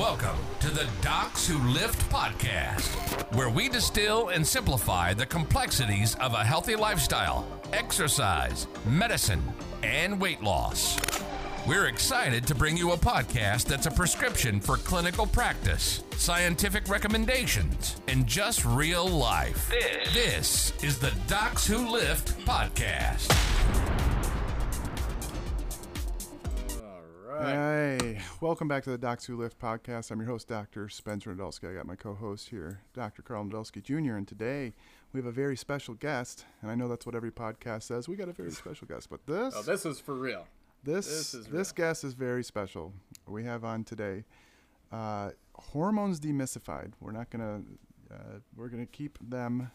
Welcome to the Docs Who Lift podcast, where we distill and simplify the complexities of a healthy lifestyle, exercise, medicine, and weight loss. We're excited to bring you a podcast that's a prescription for clinical practice, scientific recommendations, and just real life. This, this is the Docs Who Lift podcast. Hey, welcome back to the Docs Who Lift podcast. I'm your host, Dr. Spencer Nadolsky. I got my co-host here, Dr. Karl Nadolsky Jr. And today we have a very special guest. And I know that's what every podcast says. We got a very special guest, but this, Oh, this is for real. this, this is this real. guest is very special. We have on today uh, hormones demystified. We're not gonna, uh, we're gonna keep them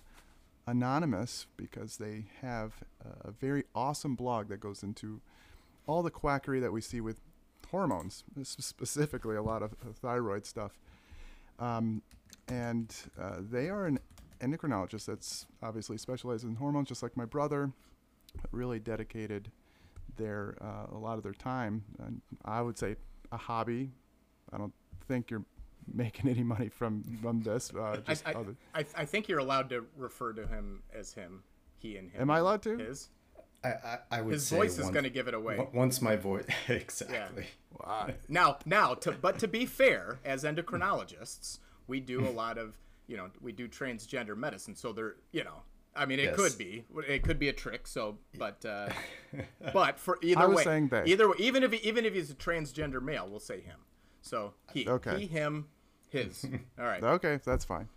anonymous because they have a very awesome blog that goes into all the quackery that we see with hormones, specifically a lot of thyroid stuff. Um, and uh, they are an endocrinologist that's obviously specialized in hormones, just like my brother. Really dedicated their uh, a lot of their time, and I would say a hobby. I don't think you're making any money from from this. Uh, I, I. I, I think you're allowed to refer to him as him, he and him. Am I allowed to? His. I, I, I would His say voice is gonna give it away. Once my voice, exactly. Now, now, to, but to be fair, as endocrinologists, we do a lot of, you know, we do transgender medicine. So there, you know, I mean, it Yes. could be, it could be a trick. So, but, uh, but for either I was way, saying they. either way, even if he, even if he's a transgender male, we'll say him. So he, Okay. he, him, his. All right. Okay, that's fine.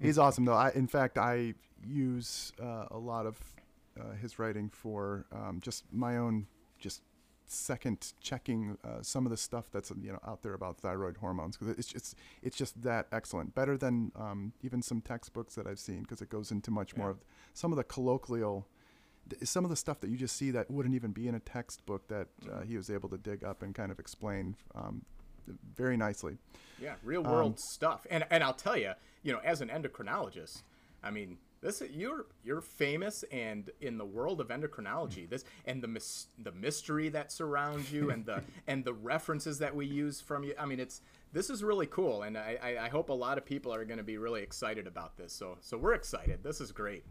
He's awesome though. I, in fact, I use uh, a lot of uh, his writing for um, just my own, just second checking uh, some of the stuff that's you know out there about thyroid hormones because it's just it's just that excellent, better than um, even some textbooks that I've seen because it goes into much more of some of the colloquial. th- Some of the stuff that you just see that wouldn't even be in a textbook that uh, he was able to dig up and kind of explain um, very nicely. Yeah, real world stuff. And and I'll tell you, you know, as an endocrinologist, I mean, this you're you're famous and in the world of endocrinology, hmm. this and the mis- the mystery that surrounds you and the and the references that we use from you. I mean, it's this is really cool, and I I, I hope a lot of people are going to be really excited about this. So so we're excited. This is great.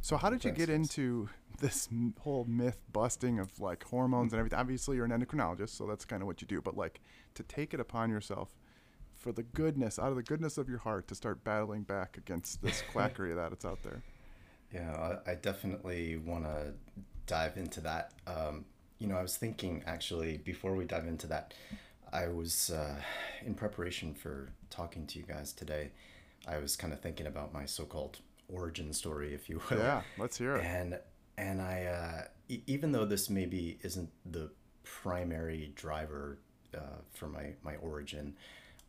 So how did you get into this whole myth busting of like hormones and everything? Obviously, you're an endocrinologist, so that's kind of what you do. But like to take it upon yourself, for the goodness, out of the goodness of your heart, to start battling back against this quackery that it's out there. Yeah, I, I definitely want to dive into that. Um, you know, I was thinking actually before we dive into that, I was uh, in preparation for talking to you guys today. I was kind of thinking about my so-called origin story, if you will. Yeah, let's hear it. And and I, uh, e- even though this maybe isn't the primary driver uh, for my my origin,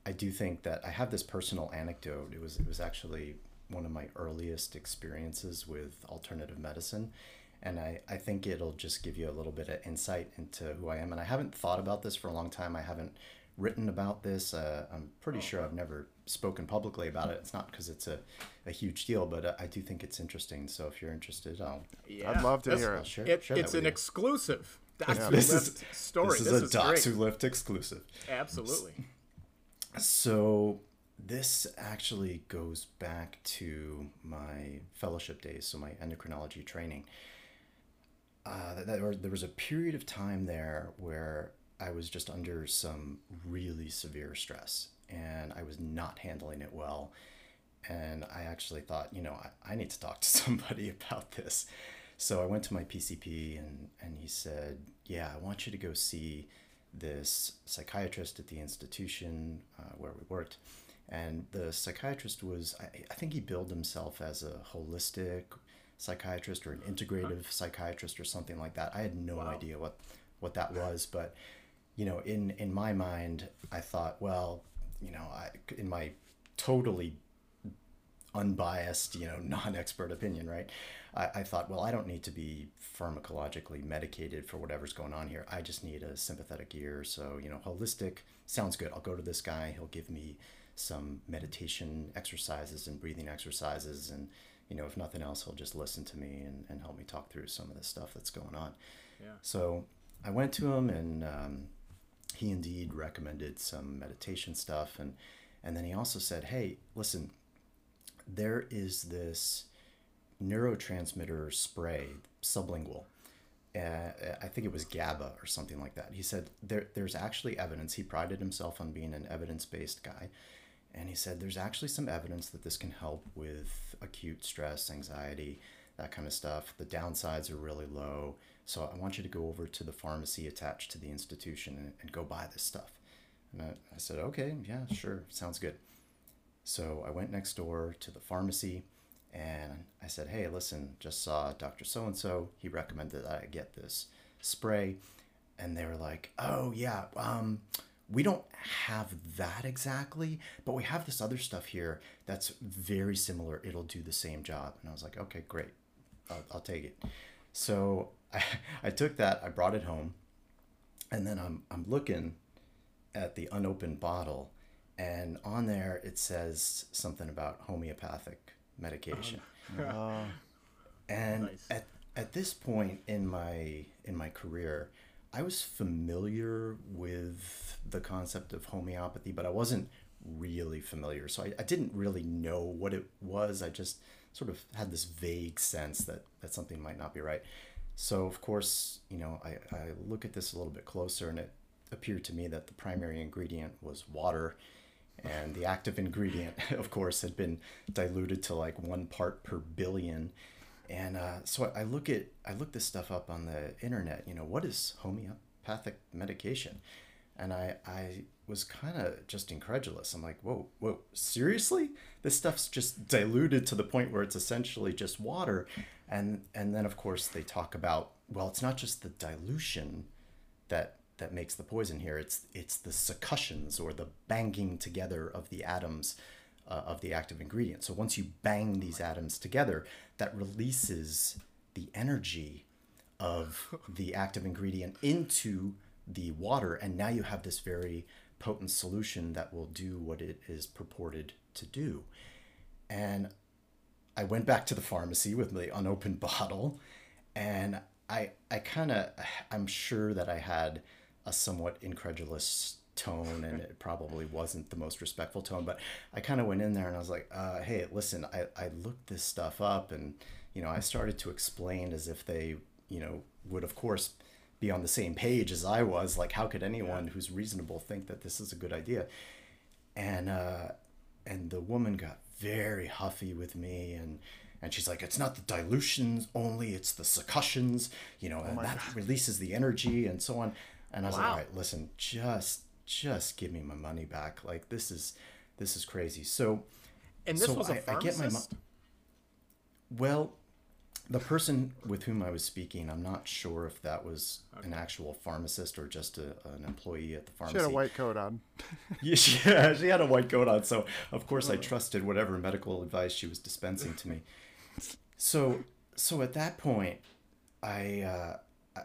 I do think that I have this personal anecdote. It was it was actually one of my earliest experiences with alternative medicine. And I, I think it'll just give you a little bit of insight into who I am. And I haven't thought about this for a long time. I haven't written about this. Uh, I'm pretty sure I've never spoken publicly about it. It's not because it's a, a huge deal, but uh, I do think it's interesting. So if you're interested, I'll, Yeah, I'd love to This- hear I'll it. share, It, share it's an you. exclusive. Dr. This Lift is story. This is a Docs great. Who Lift exclusive. Absolutely. So this actually goes back to my fellowship days, so my endocrinology training. Uh, that, that- there was a period of time there where I was just under some really severe stress, and I was not handling it well. And I actually thought, you know, I, I need to talk to somebody about this. So I went to my PCP, and and he said, yeah, I want you to go see this psychiatrist at the institution uh, where we worked. And the psychiatrist was, I, I think he billed himself as a holistic psychiatrist or an integrative psychiatrist or something like that. I had no idea what, what that was, but you know, in, in my mind, I thought, well, you know, I, in my totally unbiased, you know, non-expert opinion, right? I, I thought, well, I don't need to be pharmacologically medicated for whatever's going on here. I just need a sympathetic ear. So, you know, holistic sounds good. I'll go to this guy. He'll give me some meditation exercises and breathing exercises. And, you know, if nothing else, he'll just listen to me and, and help me talk through some of the stuff that's going on. Yeah. So I went to him and um, he indeed recommended some meditation stuff and and then he also said hey listen there is this neurotransmitter spray sublingual uh, I think it was GABA or something like that. He said there, there's actually evidence. He prided himself on being an evidence based guy. And he said there's actually some evidence that this can help with acute stress, anxiety, that kind of stuff. The downsides are really low. So I want you to go over to the pharmacy attached to the institution and, and go buy this stuff. And I, I said, okay, yeah, sure, sounds good. So I went next door to the pharmacy and I said, hey, listen, just saw Dr. So and so. He recommended that I get this spray. And they were like, oh, yeah, um, we don't have that exactly, but we have this other stuff here that's very similar. It'll do the same job. And I was like, okay, great. I'll, I'll take it. So I, I took that, I brought it home, and then I'm, I'm looking at the unopened bottle, and on there it says something about homeopathic medication. Oh, And Nice. at, at this point in my in my career, I was familiar with the concept of homeopathy, but I wasn't really familiar. So I, I didn't really know what it was. I just sort of had this vague sense that, that something might not be right. So of course, you know, I, I look at this a little bit closer and it appeared to me that the primary ingredient was water and the active ingredient of course had been diluted to like one part per billion and uh, so I look at I look this stuff up on the internet. You know, what is homeopathic medication? And I I was kind of just incredulous. I'm like, whoa, whoa, seriously? This stuff's just diluted to the point where it's essentially just water. And and then of course they talk about well, it's not just the dilution that that makes the poison here. It's it's the succussions or the banging together of the atoms uh, of the active ingredient. So once you bang these atoms together, that releases the energy of the active ingredient into the water, and now you have this very potent solution that will do what it is purported to do. And I went back to the pharmacy with the unopened bottle, and I I kind of I'm sure that I had a somewhat incredulous tone, and it probably wasn't the most respectful tone, but I kind of went in there and I was like, uh, "Hey, listen, I I looked this stuff up, and you know I started to explain as if they you know would of course." be on the same page as I was like how could anyone who's reasonable think that this is a good idea? And uh and the woman got very huffy with me and and she's like it's not the dilutions only it's the succussions you know and that releases the energy and so on and i was like Wow. all right listen just just give me my money back like this is this is crazy so And this so was a I- I get pharmacist. my mo- well the person with whom i was speaking i'm not sure if that was an actual pharmacist or just a, an employee at the pharmacy. she had a white coat on. yeah, she, she had a white coat on, so of course I trusted whatever medical advice she was dispensing to me. So, so at that point, I, uh,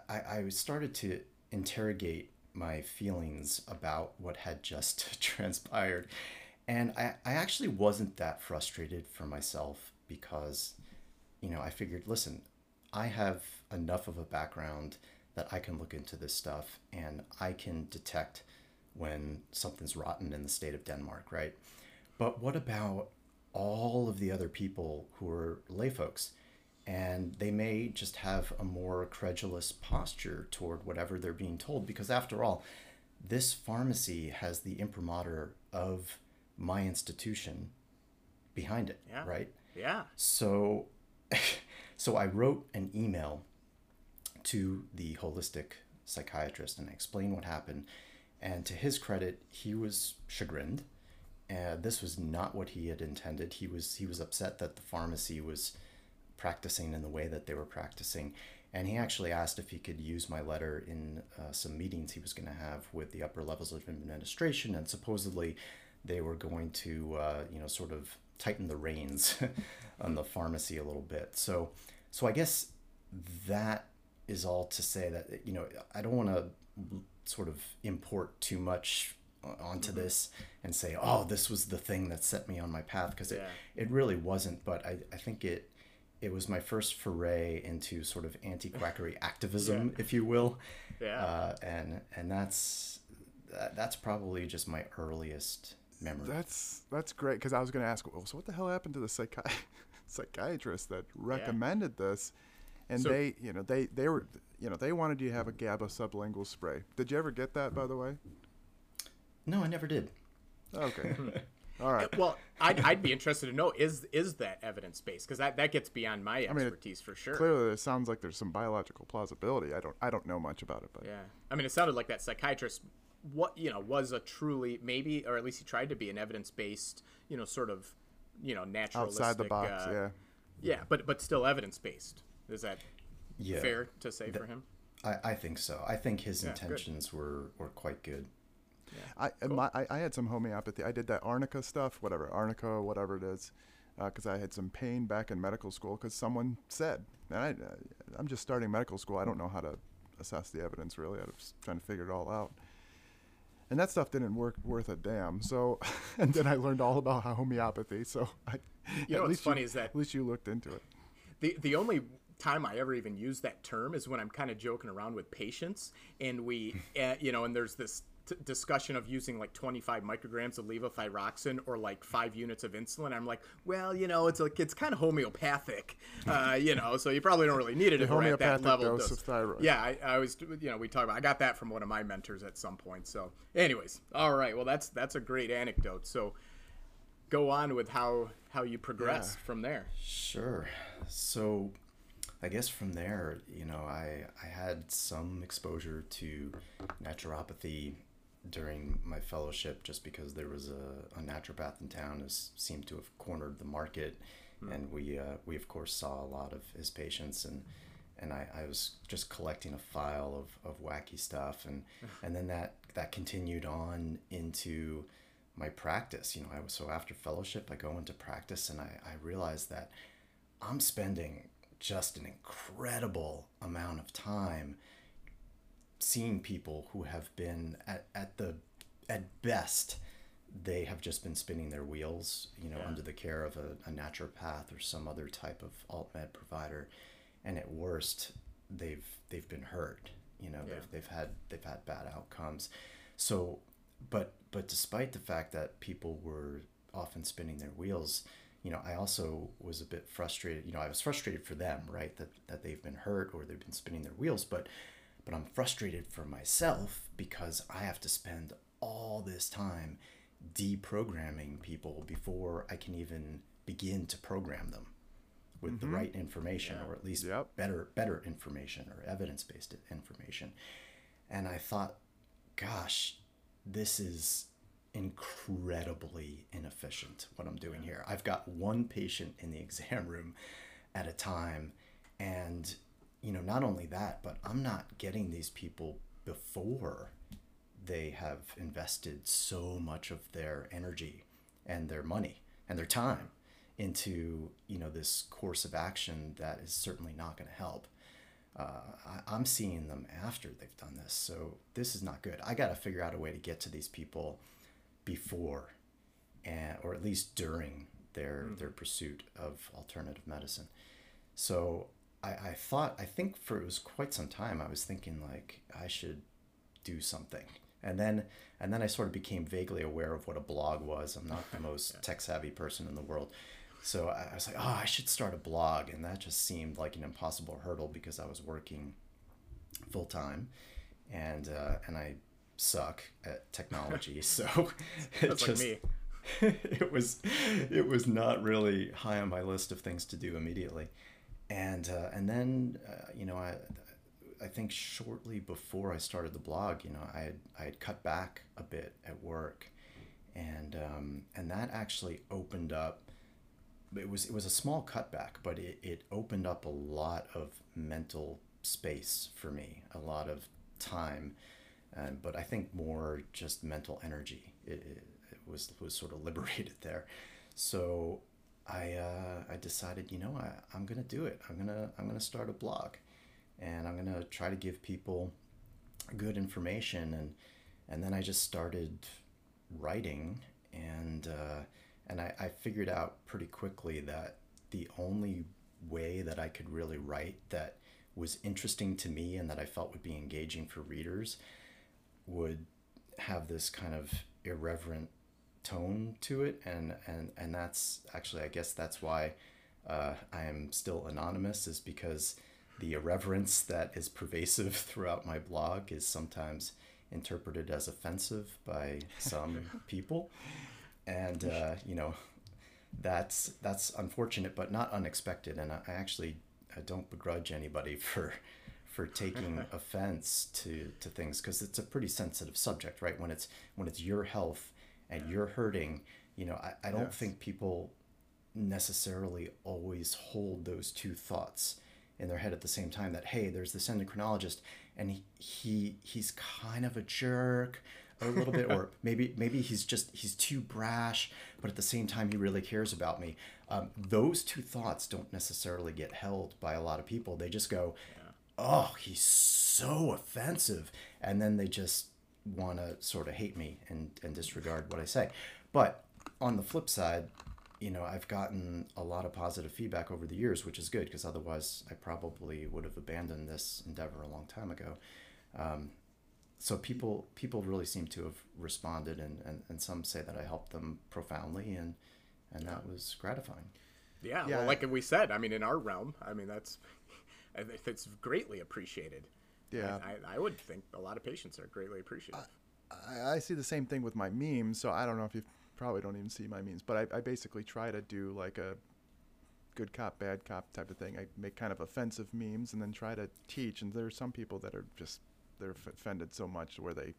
I I started to interrogate my feelings about what had just transpired, and I, I actually wasn't that frustrated for myself because, you know, I figured, listen, I have enough of a background that I can look into this stuff and I can detect when something's rotten in the state of Denmark, right? But what about all of the other people who are lay folks? And they may just have a more credulous posture toward whatever they're being told, because after all, this pharmacy has the imprimatur of my institution behind it, Yeah. right? Yeah. So, so I wrote an email to the holistic psychiatrist and I explained what happened. And to his credit, he was chagrined. And this was not what he had intended. He was he was upset that the pharmacy was practicing in the way that they were practicing. And he actually asked if he could use my letter in uh, some meetings he was going to have with the upper levels of administration. And supposedly, they were going to, uh, you know, sort of tighten the reins on the pharmacy a little bit. So, so I guess that is all to say that you know I don't want to sort of import too much onto this and say, oh, this was the thing that set me on my path because it, it really wasn't. But I, I think it it was my first foray into sort of anti quackery activism, if you will. Yeah. Uh, and and that's that, that's probably just my earliest memory. That's that's great because I was going to ask, well, so what the hell happened to the psychi- psychiatrist that recommended this? And So- they, you know, they they were, you know, they wanted you to have a GABA sublingual spray. Did you ever get that, by the way? no, I never did. Okay, all right. Well, I'd, I'd be interested to know is is that evidence based because that, that gets beyond my mean, it- expertise for sure. Clearly, it sounds like there's some biological plausibility. I don't I don't know much about it, but Yeah, I mean, it sounded like that psychiatrist, what you know, was a truly maybe, or at least he tried to be an evidence based, you know, sort of, you know, naturalistic. outside the box, uh, yeah. Yeah, but but still evidence based. Is that Yeah. fair to say for him? I, I think so. I think his Yeah, good. intentions were, were quite good. I, and my, I I had some homeopathy. I did that arnica stuff, whatever arnica, whatever it is, because I had some pain back in medical school. Because someone said, and I, I'm just starting medical school. I don't know how to assess the evidence really. I was trying to figure it all out. And that stuff didn't work worth a damn. So, and then I learned all about homeopathy. So, I, You know at what's least funny is that- at least you looked into it. The the only time I ever even use that term is when I'm kind of joking around with patients, and we, uh, you know, and there's this. T- discussion of using like 25 micrograms of levothyroxine or like five units of insulin. I'm like, well, you know, it's like it's kind of homeopathic, uh, you know, so you probably don't really need it if we're at that homeopathic level. dose of thyroid. Yeah, I, I was, you know, we talk about. I got that from one of my mentors at some point. So, anyways, all right. Well, that's that's a great anecdote. So, go on with how how you progressed from there. Sure. So, I guess from there, you know, I I had some exposure to naturopathy during my fellowship, just because there was a, a naturopath in town who seemed to have cornered the market, and we uh, we of course saw a lot of his patients and. And I, I was just collecting a file of, of wacky stuff, and and then that that continued on into my practice. You know, I was so after fellowship, I go into practice, and I, I realized that I'm spending just an incredible amount of time seeing people who have been at, at the at best they have just been spinning their wheels you know under the care of a, a naturopath or some other type of alt med provider. And at worst they've they've been hurt you know they've, they've had they've had bad outcomes. So but but despite the fact that people were often spinning their wheels you know i also was a bit frustrated you know i was frustrated for them right that that they've been hurt or they've been spinning their wheels but but i'm frustrated for myself because i have to spend all this time deprogramming people before i can even begin to program them with the mm-hmm. right information or at least Yep. better better information or evidence-based information. And i thought gosh this is incredibly inefficient what i'm doing here. I've got one patient in the exam room at a time and you know not only that but i'm not getting these people before they have invested so much of their energy and their money and their time into you know this course of action that is certainly not going to help. Uh, I, i'm seeing them after they've done this so this is not good. I got to figure out a way to get to these people before and or at least during their their pursuit of alternative medicine. So I, I thought i think for it was quite some time i was thinking like i should do something and then and then i sort of became vaguely aware of what a blog was i'm not the most tech savvy person in the world so I I was like, oh, I should start a blog. And that just seemed like an impossible hurdle because I was working full time and, uh, and I suck at technology. So it That's like me. it was, it was not really high on my list of things to do immediately. And, uh, and then, uh, you know, I, I think shortly before I started the blog, you know, I had, I had cut back a bit at work and, um, and that actually opened up it was it was a small cutback, but it, it opened up a lot of mental space for me, a lot of time, um, but I think more just mental energy. It, it, it was was sort of liberated there, so I uh, I decided, you know, I, I'm gonna do it. I'm gonna I'm gonna start a blog, and I'm gonna try to give people good information, and and then I just started writing and. Uh, and I, I figured out pretty quickly that the only way that I could really write that was interesting to me and that I felt would be engaging for readers would have this kind of irreverent tone to it, and and and that's actually I guess that's why uh, I am still anonymous is because the irreverence that is pervasive throughout my blog is sometimes interpreted as offensive by some people, and uh, you know that's that's unfortunate but not unexpected, and I, I actually I don't begrudge anybody for for taking offense to to things because it's a pretty sensitive subject, right? When it's when it's your health and you're hurting, you know, I, I don't Yes. think people necessarily always hold those two thoughts in their head at the same time that hey there's this endocrinologist and he, he he's kind of a jerk a little bit or maybe maybe he's just he's too brash but at the same time he really cares about me. Um, those two thoughts don't necessarily get held by a lot of people. They just go oh he's so offensive. And then they just want to sort of hate me and, and disregard what i say but on the flip side you know i've gotten a lot of positive feedback over the years which is good because otherwise i probably would have abandoned this endeavor a long time ago um, so people people really seem to have responded and, and, and some say that i helped them profoundly and and that was gratifying Yeah, Yeah. well, like we said, I mean, in our realm, I mean, that's it's greatly appreciated. Yeah. I, I would think a lot of patients are greatly appreciative. I, I see the same thing with my memes, so I don't know if you probably don't even see my memes, but I, I basically try to do like a good cop, bad cop type of thing. I make kind of offensive memes and then try to teach. And there are some people that are just they're offended so much where they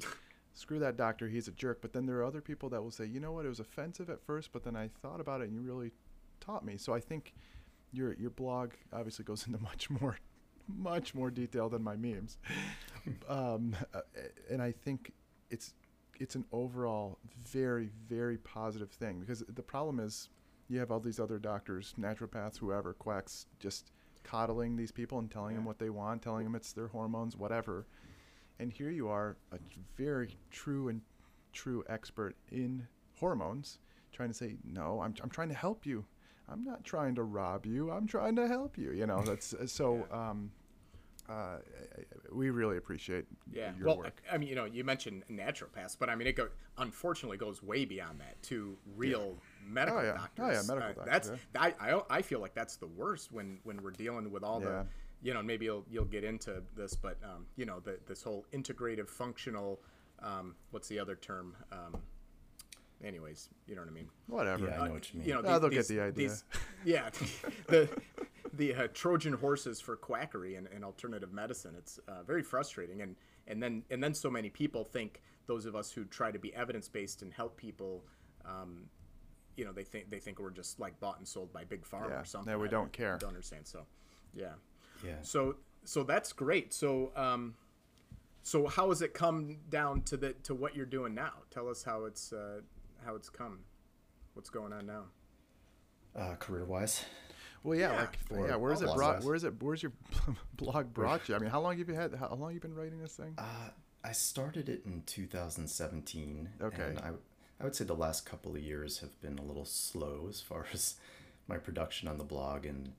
screw that doctor, he's a jerk. But then there are other people that will say, you know what, it was offensive at first, but then I thought about it and you really taught me. So I think your your blog obviously goes into much more much more detail than my memes. um, and I think it's it's an overall very very positive thing because the problem is you have all these other doctors, naturopaths, whoever, quacks, just coddling these people and telling them what they want, telling them it's their hormones, whatever. And here you are, a very true and true expert in hormones, trying to say, no, I'm, I'm trying to help you. I'm not trying to rob you. I'm trying to help you. You know, that's uh, so. Um, uh, I- I- we really appreciate Yeah. your well, work. I mean, you know, you mentioned naturopaths, but I mean, it go unfortunately goes way beyond that to real medical Oh, yeah. doctors. Oh, yeah, medical Uh, doctors, That's I, I I feel like that's the worst when when we're dealing with all Yeah. the you know maybe you'll you'll get into this, but um, you know the, this whole integrative functional um, what's the other term? Um, anyways, you know what I mean. Whatever. yeah i know what you mean You know, Ah, the- they'll get the idea. these- yeah, the the uh, Trojan horses for quackery and, and alternative medicine. It's uh, very frustrating, and and then and then so many people think those of us who try to be evidence based and help people. Um, you know, they think they think we're just like bought and sold by big pharma Yeah, or something. no, we I don't care. Don't understand. So, yeah. yeah So so that's great. So um, so how has it come down to the to what you're doing now? Tell us how it's uh, how it's come. What's going on now? uh, career wise Well, yeah, Yeah, like for yeah. Where's it brought? Where's it? Where's your blog brought you? I mean, how long have you had? How long have you been writing this thing? Uh, I started it in 2017. Okay. And I, I would say the last couple of years have been a little slow as far as my production on the blog. And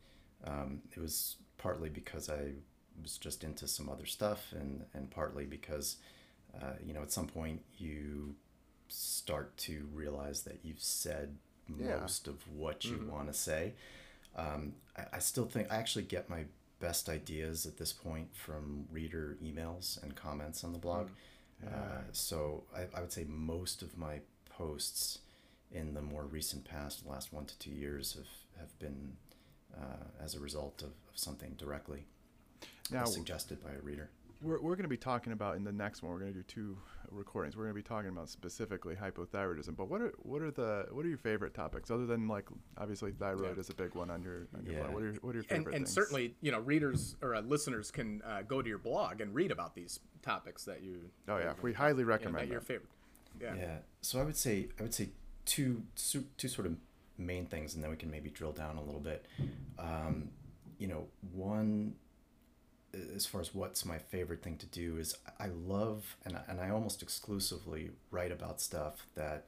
um, it was partly because I was just into some other stuff, and, and partly because, uh, you know, at some point you start to realize that you've said Yeah. most of what you want to say. Um, I, I still think I actually get my best ideas at this point from reader emails and comments on the blog. Uh, so I, I would say most of my posts in the more recent past, the last one to two years, have, have been uh, as a result of, of something directly uh, Now, suggested by a reader. we're, we're going to be talking about in the next one. We're going to do two recordings. We're going to be talking about specifically hypothyroidism. But what are what are the what are your favorite topics other than like obviously thyroid Yeah. is a big one on your on your Yeah. blog. What are your, what are your and, favorite and things? certainly you know readers or uh, listeners can uh, go to your blog and read about these topics that you Oh, yeah, we highly yeah, recommend that your favorite yeah. Yeah. So I would say I would say two two sort of main things, and then we can maybe drill down a little bit. Um, you know, one as far as what's my favorite thing to do is I love and I, and I almost exclusively write about stuff that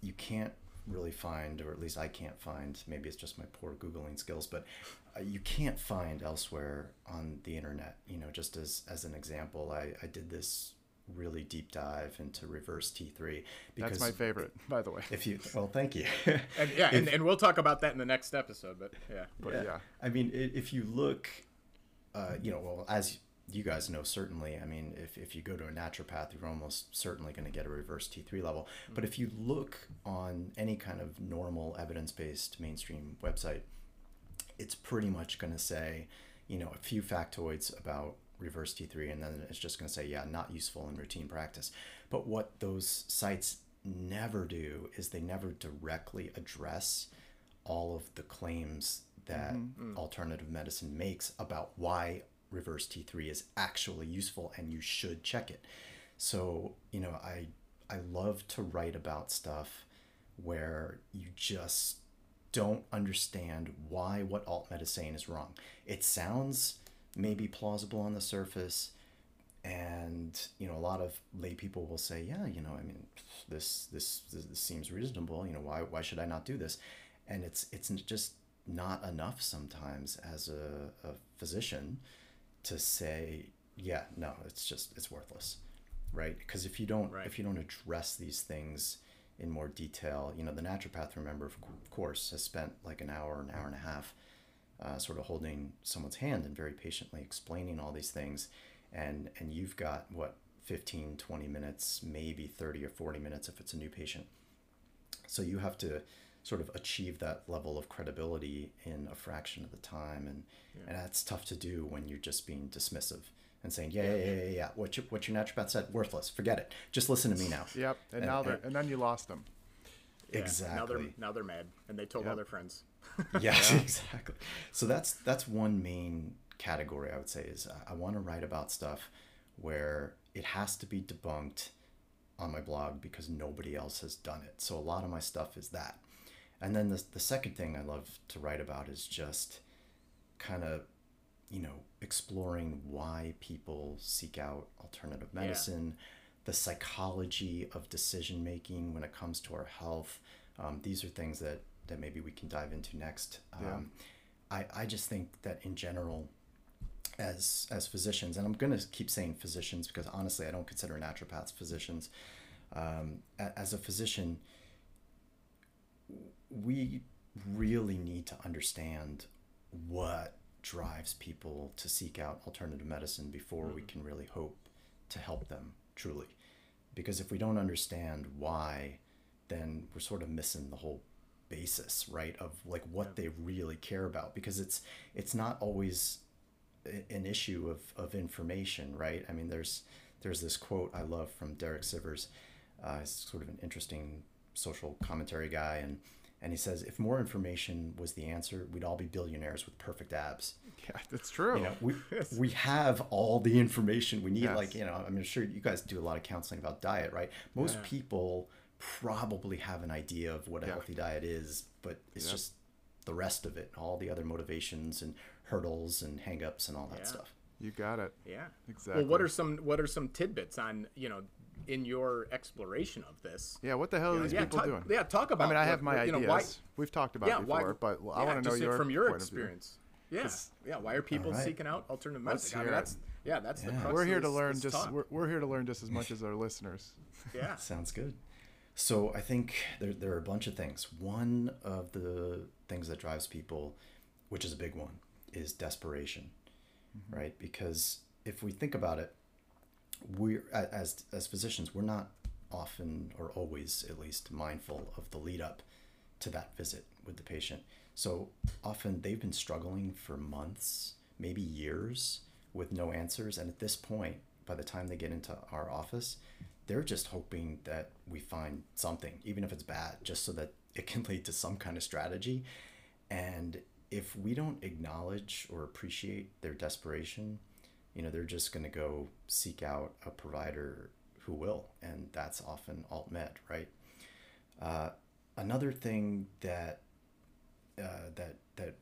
you can't really find, or at least I can't find. Maybe it's just my poor googling skills, but uh, you can't find elsewhere on the internet. You know, just as as an example, I I did this really deep dive into reverse T3 because That's my favorite, by the way. if you well, thank you. And yeah, and, and we'll talk about that in the next episode. But yeah, But yeah. I mean, if you look, uh, you know, well, as you guys know, certainly, I mean, if, if you go to a naturopath, you're almost certainly going to get a reverse T3 level. But if you look on any kind of normal evidence based mainstream website, it's pretty much going to say, you know, a few factoids about reverse T3, and then it's just going to say, yeah, not useful in routine practice. But what those sites never do is they never directly address all of the claims that mm-hmm, mm. alternative medicine makes about why reverse T3 is actually useful and you should check it. So, you know, I I love to write about stuff where you just don't understand why what alt med is saying is wrong. It sounds maybe plausible on the surface, and you know a lot of lay people will say, yeah, you know, I mean, this this this, this seems reasonable. You know, why why should I not do this? And it's it's just not enough sometimes as a, a physician to say, yeah, no, it's just it's worthless, right? Because if you don't Right. if you don't address these things in more detail, you know, the naturopath, remember, of course, has spent like an hour, an hour and a half, uh, sort of holding someone's hand and very patiently explaining all these things, and and you've got what 15, 20 minutes, maybe 30 or 40 minutes if it's a new patient. So you have to sort of achieve that level of credibility in a fraction of the time, and and that's tough to do when you're just being dismissive and saying, yeah, yeah, yeah, yeah, yeah. What your what your naturopath said, worthless. Forget it. Just listen to me now. Yep. And, And- now they're and- and then you lost them. yeah. Now Exactly. they're now they're mad, and they told Yep. all their friends. yes exactly so that's that's one main category i would say is uh, i, I want to write about stuff where it has to be debunked on my blog because nobody else has done it so a lot of my stuff is that and then the, the second thing i love to write about is just kind of you know exploring why people seek out alternative medicine the psychology of decision making when it comes to our health um, these are things that that maybe we can dive into next Yeah. um, I, I just think that in general as as physicians and i'm going to keep saying physicians because honestly i don't consider naturopaths physicians um, as a physician we really need to understand what drives people to seek out alternative medicine before we can really hope to help them truly. Because if we don't understand why, then we're sort of missing the whole basis, right? Of like what they really care about. Because it's it's not always an issue of, of information, right? I mean, there's there's this quote I love from Derek Sivers. Uh, he's sort of an interesting social commentary guy, and and he says, if more information was the answer, we'd all be billionaires with perfect abs. Yeah, that's true. You know, we we have all the information we need. Yes. Like, you know, I'm sure you guys do a lot of counseling about diet, right? Most people probably have an idea of what a Yeah. healthy diet is, but it's Yep. just the rest of it, all the other motivations and hurdles and hangups and all that Yeah. stuff. you got it. Yeah. Exactly. Well, what are some what are some tidbits on you know in your exploration of this? Yeah, what the hell are these yeah, people talk, doing? yeah, talk about. I mean, I have my what- you ideas. know, why, We've talked about yeah, it why, before, but well, I want to know your from your point of view. experience. Yeah, 'Cause- yeah. Why are people All right. seeking out alternative Let's medicine? I mean, hear it. that's yeah, that's the Yeah. crux We're of here to learn just we're, we're here to learn just as much as our listeners. yeah, Sounds good. So I think there, there are a bunch of things. One of the things that drives people, which is a big one, is desperation, mm-hmm. right? Because if we think about it, we're as as physicians, we're not often or always, at least, mindful of the lead up to that visit with the patient. So often they've been struggling for months, maybe years, with no answers. And at this point, by the time they get into our office, they're just hoping that we find something, even if it's bad, just so that it can lead to some kind of strategy. And if we don't acknowledge or appreciate their desperation, you know, they're just going to go seek out a provider who will. And that's often alt med, right? Uh, another thing that uh, that that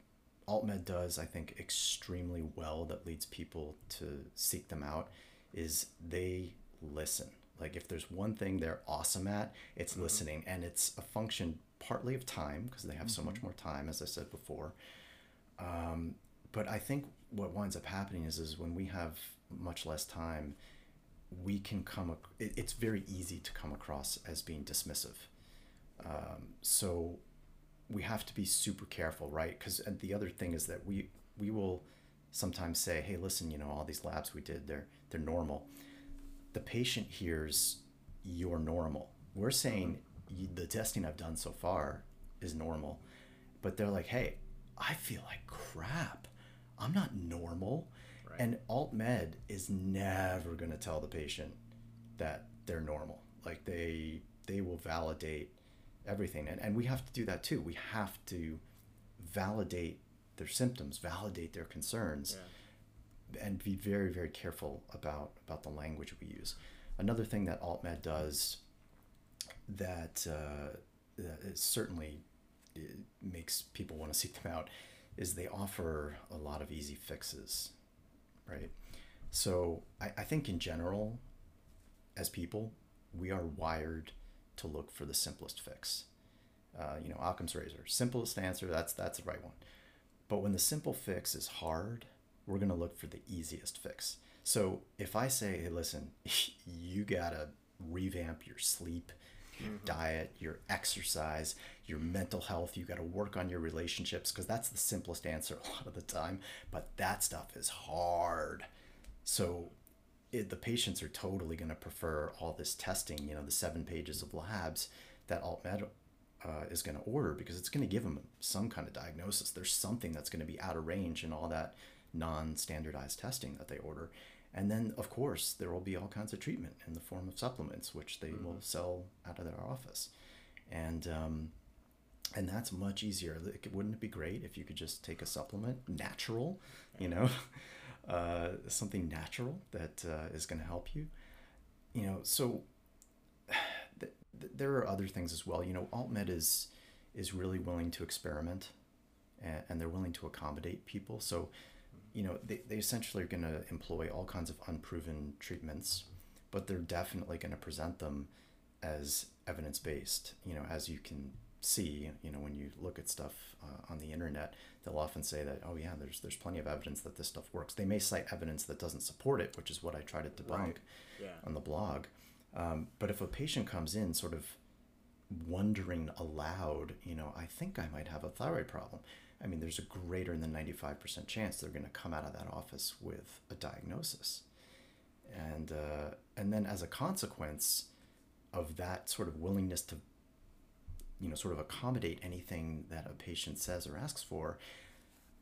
AltMed does, I think, extremely well that leads people to seek them out is they listen. Like if there's one thing they're awesome at, it's listening, and it's a function partly of time because they have so much more time, as I said before. Um, but I think what winds up happening is is when we have much less time, we can come. ac- It, it's very easy to come across as being dismissive. Um, so we have to be super careful, right? Because the other thing is that we we will sometimes say, "Hey, listen, you know, all these labs we did, they're they're normal." The patient hears you're normal. We're saying the testing I've done so far is normal, but they're like, "Hey, I feel like crap. I'm not normal." Right. And alt med is never going to tell the patient that they're normal. Like they they will validate everything, and and we have to do that too. We have to validate their symptoms, validate their concerns, and be very very careful about about the language we use. Another thing that AltMed does that uh, certainly makes people want to seek them out is they offer a lot of easy fixes, right? So I, I think in general, as people, we are wired to look for the simplest fix. Uh, you know, Occam's razor, simplest answer. That's that's the right one. But when the simple fix is hard, we're gonna look for the easiest fix. So if I say, hey, listen, you gotta revamp your sleep, your diet, your exercise, your mental health, you gotta work on your relationships, because that's the simplest answer a lot of the time. But that stuff is hard. So it, the patients are totally going to prefer all this testing, you know, the seven pages of labs that AltMed uh, is going to order because it's going to give them some kind of diagnosis. There's something that's going to be out of range in all that non standardized testing that they order. And then, of course, there will be all kinds of treatment in the form of supplements, which they will sell out of their office. And, um, and that's much easier. Like, wouldn't it be great if you could just take a supplement, natural, you know, uh, something natural that uh, is going to help you, you know? So th- th- there are other things as well. You know, AltMed is is really willing to experiment, and, and they're willing to accommodate people. So, you know, they, they essentially are going to employ all kinds of unproven treatments, but they're definitely going to present them as evidence based. You know, as you can see, you know, when you look at stuff uh, on the internet, they'll often say that, oh yeah, there's there's plenty of evidence that this stuff works. They may cite evidence that doesn't support it, which is what I try to debunk Right. Yeah. on the blog. Um, but if a patient comes in sort of wondering aloud, you know, I think I might have a thyroid problem. I mean, there's a greater than 95% chance they're going to come out of that office with a diagnosis. And, uh, and then as a consequence of that sort of willingness to, you know, sort of accommodate anything that a patient says or asks for,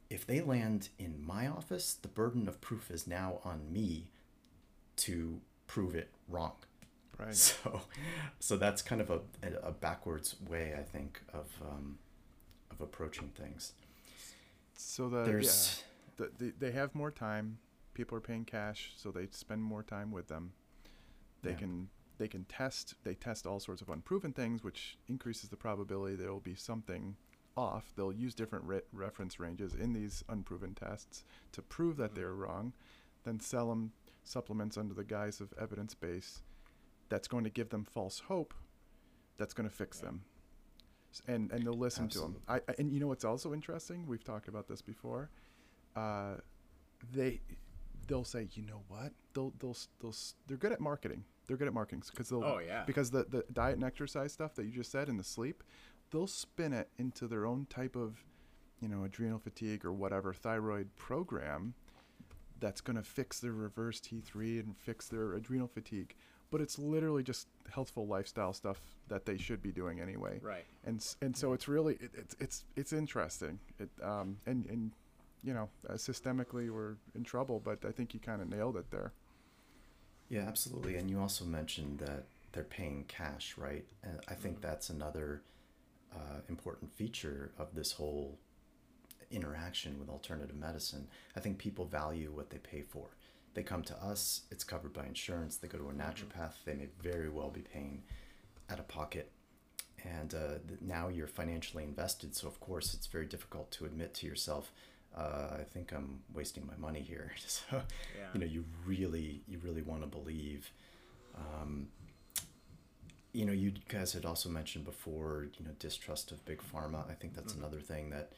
if they land in my office, the burden of proof is now on me to prove it wrong. Right. So, so that's kind of a, a backwards way, I think, of um, of approaching things. So the There's yeah, the, the, they have more time. People are paying cash, so they spend more time with them. They Yeah. can they can test. They test all sorts of unproven things, which increases the probability there will be something off. They'll use different re- reference ranges in these unproven tests to prove that they're wrong, then sell them supplements under the guise of evidence base. That's going to give them false hope. That's going to fix them S- and and they'll listen to them. I, I- and you know what's also interesting? We've talked about this before. Uh, they they'll say, you know what? They'll they'll they'll they're good at marketing. They're good at marketing because they'll Oh, yeah. because the the diet and exercise stuff that you just said and the sleep, they'll spin it into their own type of, you know, adrenal fatigue or whatever thyroid program. That's going to fix their reverse T3 and fix their adrenal fatigue, but it's literally just healthful lifestyle stuff that they should be doing anyway Right. and and so it's really it, it's it's it's interesting. It um and and you know uh, systemically we're in trouble, but I think you kind of nailed it there. Yeah, absolutely. And you also mentioned that they're paying cash, right? And I think that's another uh, important feature of this whole interaction with alternative medicine. I think people value what they pay for. They come to us, it's covered by insurance. They go to a naturopath, they may very well be paying out of pocket. And uh, now you're financially invested, so of course it's very difficult to admit to yourself, uh, I think I'm wasting my money here. so, Yeah. you know, you really, you really want to believe. Um, you know, you guys had also mentioned before, you know, distrust of big pharma. I think that's another thing that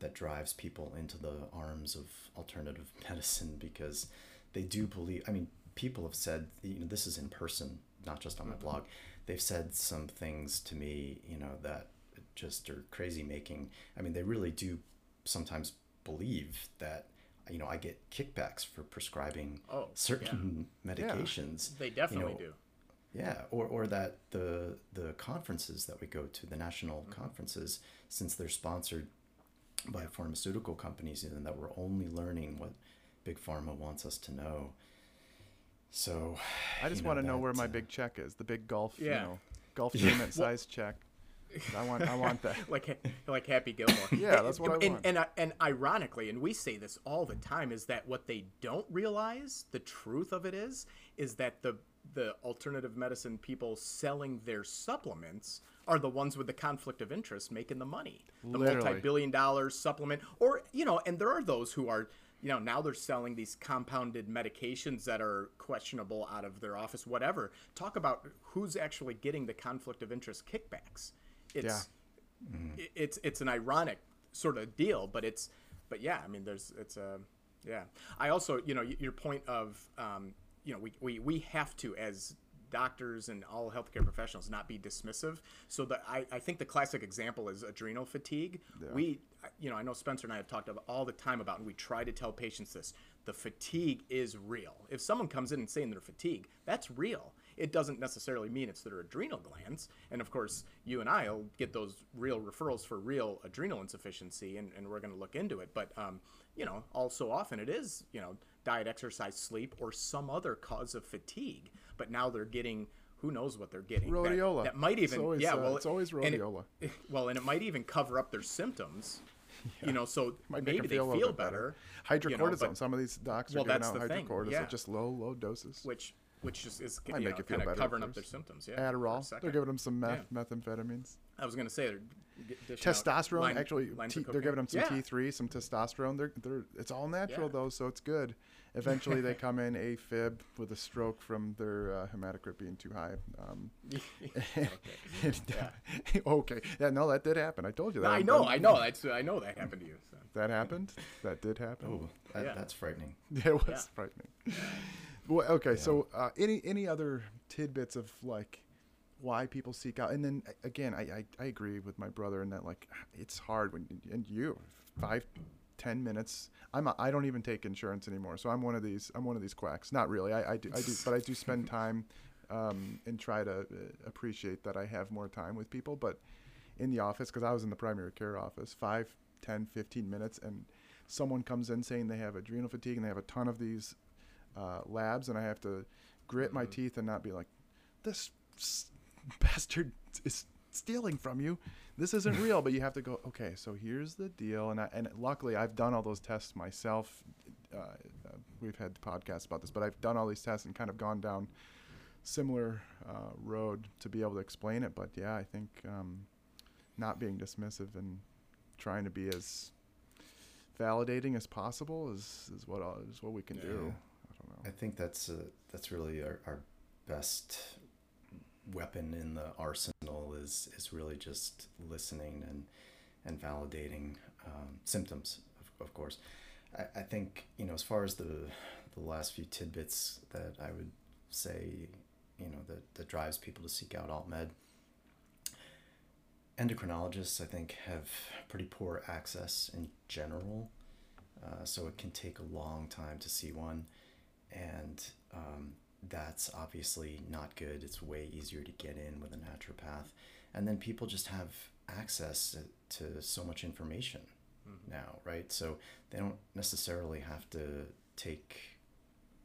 that drives people into the arms of alternative medicine because they do believe. I mean, people have said, you know, this is in person, not just on my mm-hmm. blog. They've said some things to me, you know, that just are crazy making. I mean, they really do sometimes believe that you know I get kickbacks for prescribing Oh, certain medications. They definitely know, do. Yeah, or, or that the the conferences that we go to, the national mm-hmm. conferences, since they're sponsored by pharmaceutical companies, and that we're only learning what big pharma wants us to know. So, I just you want to know where my uh, big check is, the big golf, you know, golf tournament size check. I want, I want that. like like Happy Gilmore. Yeah, that's what I and, want. And, and ironically, and we say this all the time, is that what they don't realize, the truth of it is, is that the the alternative medicine people selling their supplements are the ones with the conflict of interest making the money. The Literally. multi-billion dollar supplement, or you know, and there are those who are. You know, now they're selling these compounded medications that are questionable out of their office, whatever. Talk about who's actually getting the conflict of interest kickbacks. It's Yeah. i- it's it's an ironic sort of deal, but it's but yeah, I mean, there's it's a yeah. I also you know your point of um, you know we, we we have to as doctors and all healthcare professionals not be dismissive. So the I, I think the classic example is adrenal fatigue. We you know I know Spencer and I have talked about all the time about and we try to tell patients this. The fatigue is real. If someone comes in and saying they're fatigued, that's real it doesn't necessarily mean it's their adrenal glands. And of course, you and I will get those real referrals for real adrenal insufficiency, and, and we're going to look into it. But, um, you know, all so often it is, you know, diet, exercise, sleep, or some other cause of fatigue. But now they're getting. Who knows what they're getting? That- Rhodiola. That, might It's even, always, yeah. uh, Well, it's always and it- rhodiola. well, and it might even cover up their symptoms. You know, so Might maybe them they feel feel, bit better. Hydrocortisone. you know, but- Some of these docs are Well, giving out hydrocortisone, yeah. just low, low doses. which which just is Might you make know, you feel kind of better covering at up their symptoms. Yeah, Adderall. They're giving them some meth, Yeah. methamphetamines. I was gonna say they're g- dishing out Testosterone, line- actually, lines T- they're giving them some cocaine. T3, some testosterone. They're, they're, it's all natural Yeah. though, so it's good. Eventually, they come in AFib with a stroke from their uh, hematocrit being too high. Um, Yeah. and- okay, yeah, no, that did happen. I told you that. I I'm- know, I'm- know. That's I know that happened to you. So. That happened. That did happen. Oh, that, Yeah. that's frightening. Yeah, it was Yeah. frightening. Well, okay, so uh, any any other tidbits of like why people seek out, and then again, I, I I agree with my brother in that like it's hard when and you five ten minutes. I'm a, I don't even take insurance anymore, so I'm one of these I'm one of these quacks. Not really. I, I do I do, but I do spend time um, and try to uh, appreciate that I have more time with people. But in the office, because I was in the primary care office, five, ten, fifteen minutes, and someone comes in saying they have adrenal fatigue and they have a ton of these uh, labs, and I have to grit my teeth and not be like, this bastard is stealing from you. This isn't real. But you have to go, okay, so here's the deal. And, I, and luckily, I've done all those tests myself. Uh, uh, we've had podcasts about this, but I've done all these tests and kind of gone down similar uh, road to be able to explain it. But yeah, I think um, not being dismissive and trying to be as validating as possible is, is what is what we can do. Yeah. Know. I think that's uh, that's really our, our best weapon in the arsenal is is really just listening and and validating um, symptoms, of, of course. I, I think you know as far as the the last few tidbits that I would say you know that that drives people to seek out alt med. Endocrinologists, I think, have pretty poor access in general, uh, so it can take a long time to see one and um, that's obviously not good. It's way easier to get in with a naturopath, and then people just have access to, to so much information now, right? So they don't necessarily have to take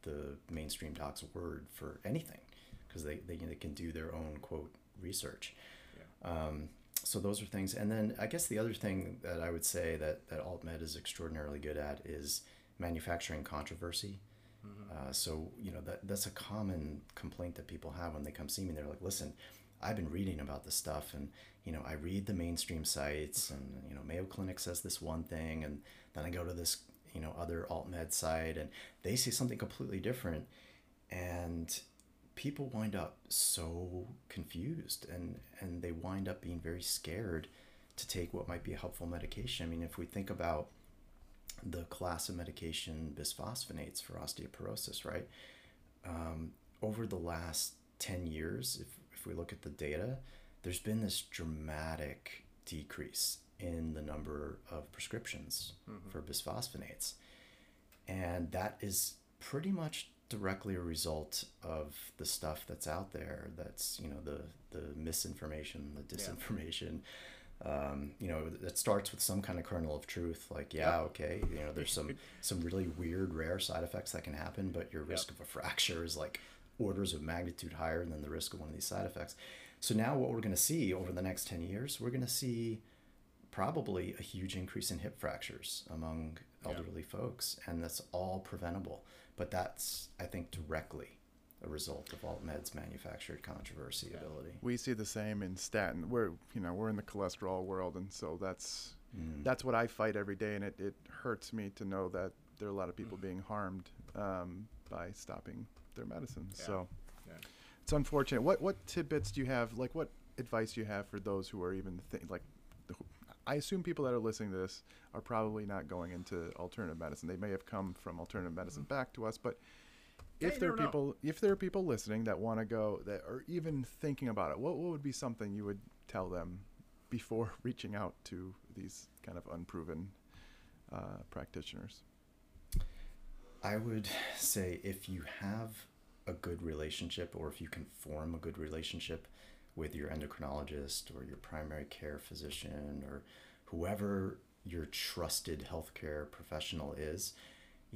the mainstream doc's word for anything because they, they, they can do their own quote research. Yeah. Um, so those are things, and then I guess the other thing that I would say that that AltMed is extraordinarily good at is manufacturing controversy. Uh, so you know that that's a common complaint that people have when they come see me. They're like, "Listen, I've been reading about this stuff, and you know, I read the mainstream sites, and you know, Mayo Clinic says this one thing, and then I go to this you know other alt med site, and they say something completely different, and people wind up so confused, and and they wind up being very scared to take what might be a helpful medication. I mean, if we think about the class of medication bisphosphonates for osteoporosis, right? um, over the last 10 years, if, if we look at the data, there's been this dramatic decrease in the number of prescriptions mm-hmm. for bisphosphonates. And that is pretty much directly a result of the stuff that's out there that's you know the the misinformation the disinformation yeah. Um, you know it starts with some kind of kernel of truth like yeah yep. okay you know there's some some really weird rare side effects that can happen but your risk yep. of a fracture is like orders of magnitude higher than the risk of one of these side effects so now what we're going to see over the next 10 years we're going to see probably a huge increase in hip fractures among elderly yeah. folks and that's all preventable but that's I think directly a result of alt med's manufactured controversy yeah. ability. We see the same in statin. We're you know we're in the cholesterol world, and so that's mm. that's what I fight every day, and it, it hurts me to know that there are a lot of people mm. being harmed um, by stopping their medicines. Yeah. So yeah. it's unfortunate. What what tidbits do you have? Like what advice do you have for those who are even th- like I assume people that are listening to this are probably not going into alternative medicine. They may have come from alternative medicine mm-hmm. back to us, but if yeah, there are people, know. if there are people listening that want to go that are even thinking about it, what, what would be something you would tell them before reaching out to these kind of unproven uh, practitioners? I would say if you have a good relationship, or if you can form a good relationship with your endocrinologist or your primary care physician or whoever your trusted healthcare professional is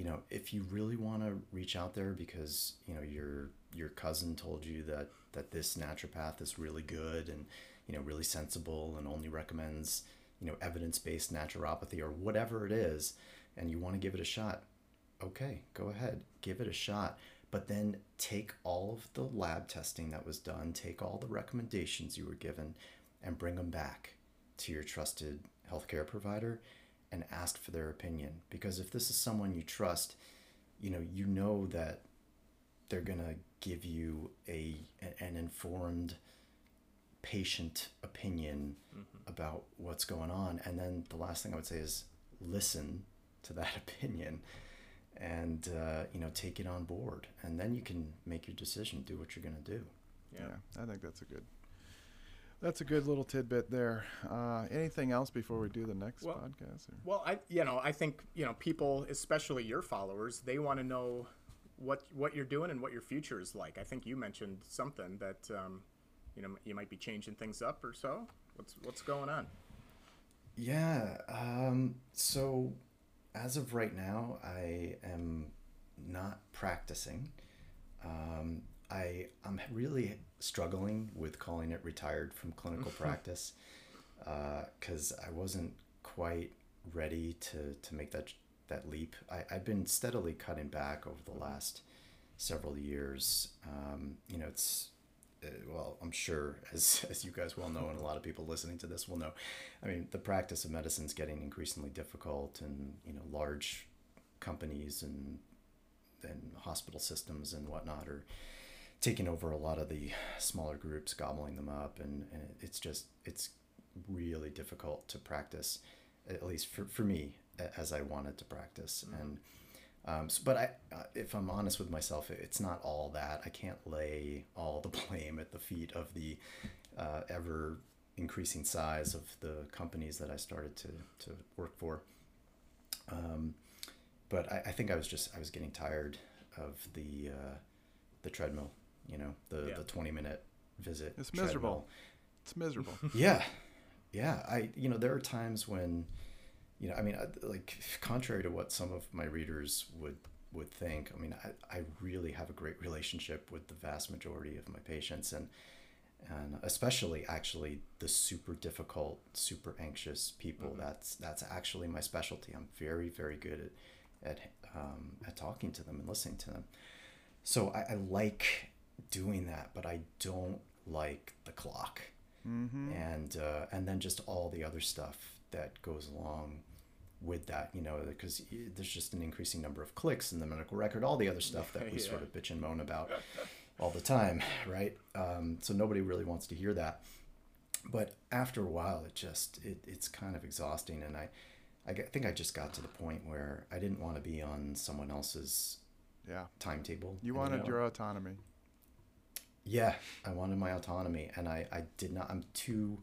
you know if you really want to reach out there because you know your your cousin told you that that this naturopath is really good and you know really sensible and only recommends you know evidence-based naturopathy or whatever it is and you want to give it a shot okay go ahead give it a shot. But then take all of the lab testing that was done, take all the recommendations you were given, and bring them back to your trusted healthcare provider and ask for their opinion. Because if this is someone you trust, you know, you know that they're going to give you a an informed patient opinion mm-hmm. about what's going on and then the last thing i would say is listen to that opinion and uh, you know take it on board, and then you can make your decision, do what you're going to do. Yeah. yeah, I think that's a good. That's a good little tidbit there. Uh, anything else before we do the next well, podcast? Or? Well, I you know I think you know people, especially your followers, they want to know what what you're doing and what your future is like. I think you mentioned something that um, you know you might be changing things up or so. What's what's going on? Yeah. Um, so as of right now, I am not practicing. Um, I I'm really struggling with calling it retired from clinical practice because uh, I wasn't quite ready to to make that that leap. I, I've been steadily cutting back over the last several years. Um, you know, it's uh, well, I'm sure, as, as you guys well know, and a lot of people listening to this will know, I mean, the practice of medicine is getting increasingly difficult, and you know, large companies and and hospital systems and whatnot are taking over a lot of the smaller groups, gobbling them up, and, and it's just it's really difficult to practice, at least for, for me, as I wanted to practice, mm-hmm. and um, so, but I, uh, if I'm honest with myself, it's not all that. I can't lay all the blame at the feet of the uh, ever increasing size of the companies that I started to, to work for. Um, but I, I, think I was just I was getting tired of the uh, the treadmill. You know, the yeah. the 20 minute visit. It's miserable. It's miserable. yeah, yeah. I you know there are times when you know, I mean, like contrary to what some of my readers would would think, I mean, I, I really have a great relationship with the vast majority of my patients, and and especially actually the super difficult, super anxious people. Mm-hmm. That's that's actually my specialty. I'm very very good at at um, at talking to them and listening to them. So I, I like doing that, but I don't like the clock. Mm-hmm. and uh, and then just all the other stuff that goes along with that, you know, because there's just an increasing number of clicks in the medical record, all the other stuff that we yeah. sort of bitch and moan about all the time, right? Um, so nobody really wants to hear that. But after a while, it just it, it's kind of exhausting, and I, I think I just got to the point where I didn't want to be on someone else's Yeah. timetable. You wanted know, your autonomy. Yeah, I wanted my autonomy, and I, I did not. I'm too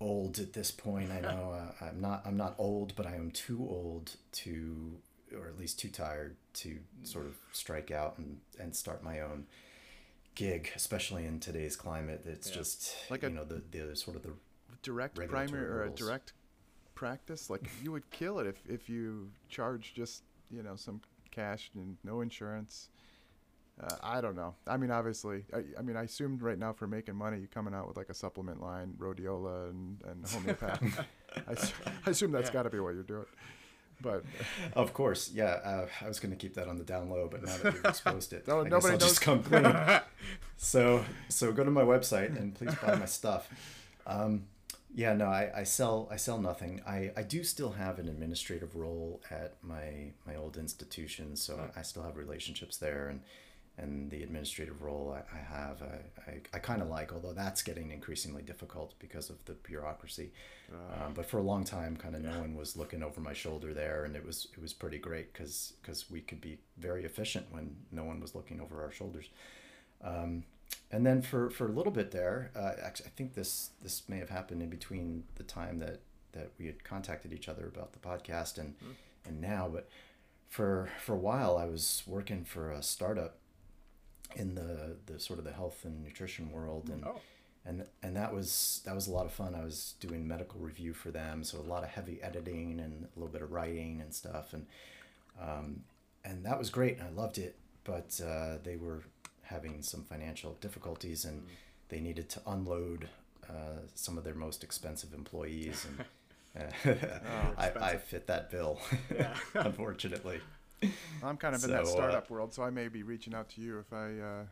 old at this point. I know uh, I'm not. I'm not old, but I am too old to, or at least too tired to sort of strike out and, and start my own gig, especially in today's climate. It's just Like you a- know the the sort of the Direct primary or a direct practice, like you would kill it if, if you charge just you know some cash and no insurance. Uh, I don't know. I mean, obviously, I, I mean, I assumed right now for making money, you're coming out with like a supplement line, rhodiola and, and homeopath. I, I assume that's got to be what you're doing. But Of course, yeah. Uh, I was going to keep that on the down low, but now that you've exposed it, No, I nobody I'll just come clean. so, so go to my website and please buy my stuff. Um, yeah, no, I, I sell I sell nothing. I, I do still have an administrative role at my my old institution, so I still have relationships there, and and the administrative role I, I have I, I, I kind of like, although that's getting increasingly difficult because of the bureaucracy. Um, but for a long time, kind of no one was looking over my shoulder there, and it was it was pretty great because because we could be very efficient when no one was looking over our shoulders. Um, and then for, for a little bit there, uh, actually, I think this this may have happened in between the time that, that we had contacted each other about the podcast and and now. But for for a while, I was working for a startup in the, the sort of the health and nutrition world, and Oh. and and that was that was a lot of fun. I was doing medical review for them, so a lot of heavy editing and a little bit of writing and stuff, and um, and that was great. and I loved it, but uh, they were having some financial difficulties, and they needed to unload uh, some of their most expensive employees, and uh, I, I fit that bill, unfortunately. I'm kind of in that So, uh, startup world, so I may be reaching out to you if I. Uh,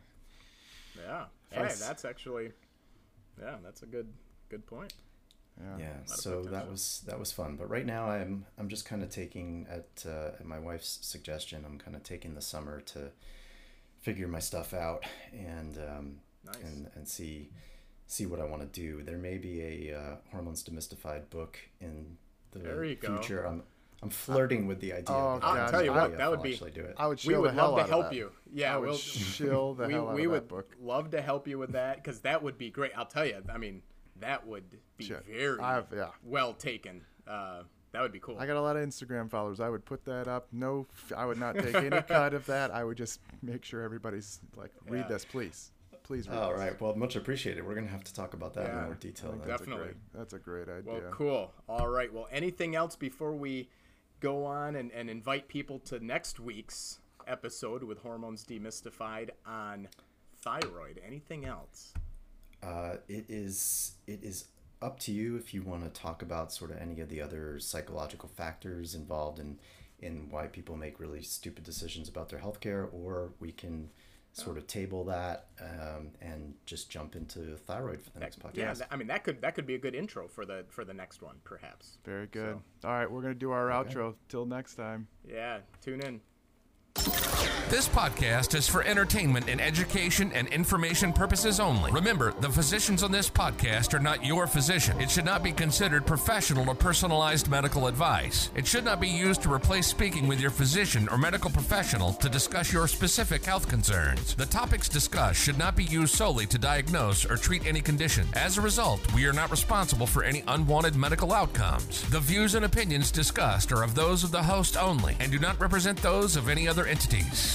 Yeah. If Hey, s- that's actually, yeah, that's a good good point. yeah. yeah so that was that was fun but right now i'm i'm just kind of taking at, uh, at my wife's suggestion i'm kind of taking the summer to figure my stuff out and um, Nice. and and see see what i want to do there may be a uh, hormones demystified book in the There you go. future i'm i'm flirting with the idea Oh, but I I'll have tell you what, that would be- actually do it I would we would the hell love to out of help that. you. Yeah, I would we'll shill the we, hell out we of would that book. love to help you with that because that would be great. I'll tell you. I mean, that would be Shit. very I've- yeah. well taken. Uh, that would be cool. I got a lot of Instagram followers. I would put that up. No, I would not take any cut of that. I would just make sure everybody's like, read Yeah. this, please, please read all this. right well much appreciated we're gonna have to talk about that Yeah, in more detail then. That's a Definitely. great- That's a great idea. Well, cool. All right. Well, anything else before we go on and, and invite people to next week's episode with Hormones Demystified on thyroid? Anything else? Uh, it is it is up to you if you want to talk about sort of any of the other psychological factors involved in in why people make really stupid decisions about their healthcare, or we can sort of table that um, and just jump into thyroid for the next podcast. Yeah, I mean that could that could be a good intro for the for the next one, perhaps. Very good. All right, we're gonna do our outro. Till next time. Yeah, tune in. This podcast is for entertainment and education and information purposes only. Remember, the physicians on this podcast are not your physician. It should not be considered professional or personalized medical advice. It should not be used to replace speaking with your physician or medical professional to discuss your specific health concerns. The topics discussed should not be used solely to diagnose or treat any condition. As a result, we are not responsible for any unwanted medical outcomes. The views and opinions discussed are of those of the host only and do not represent those of any other entities.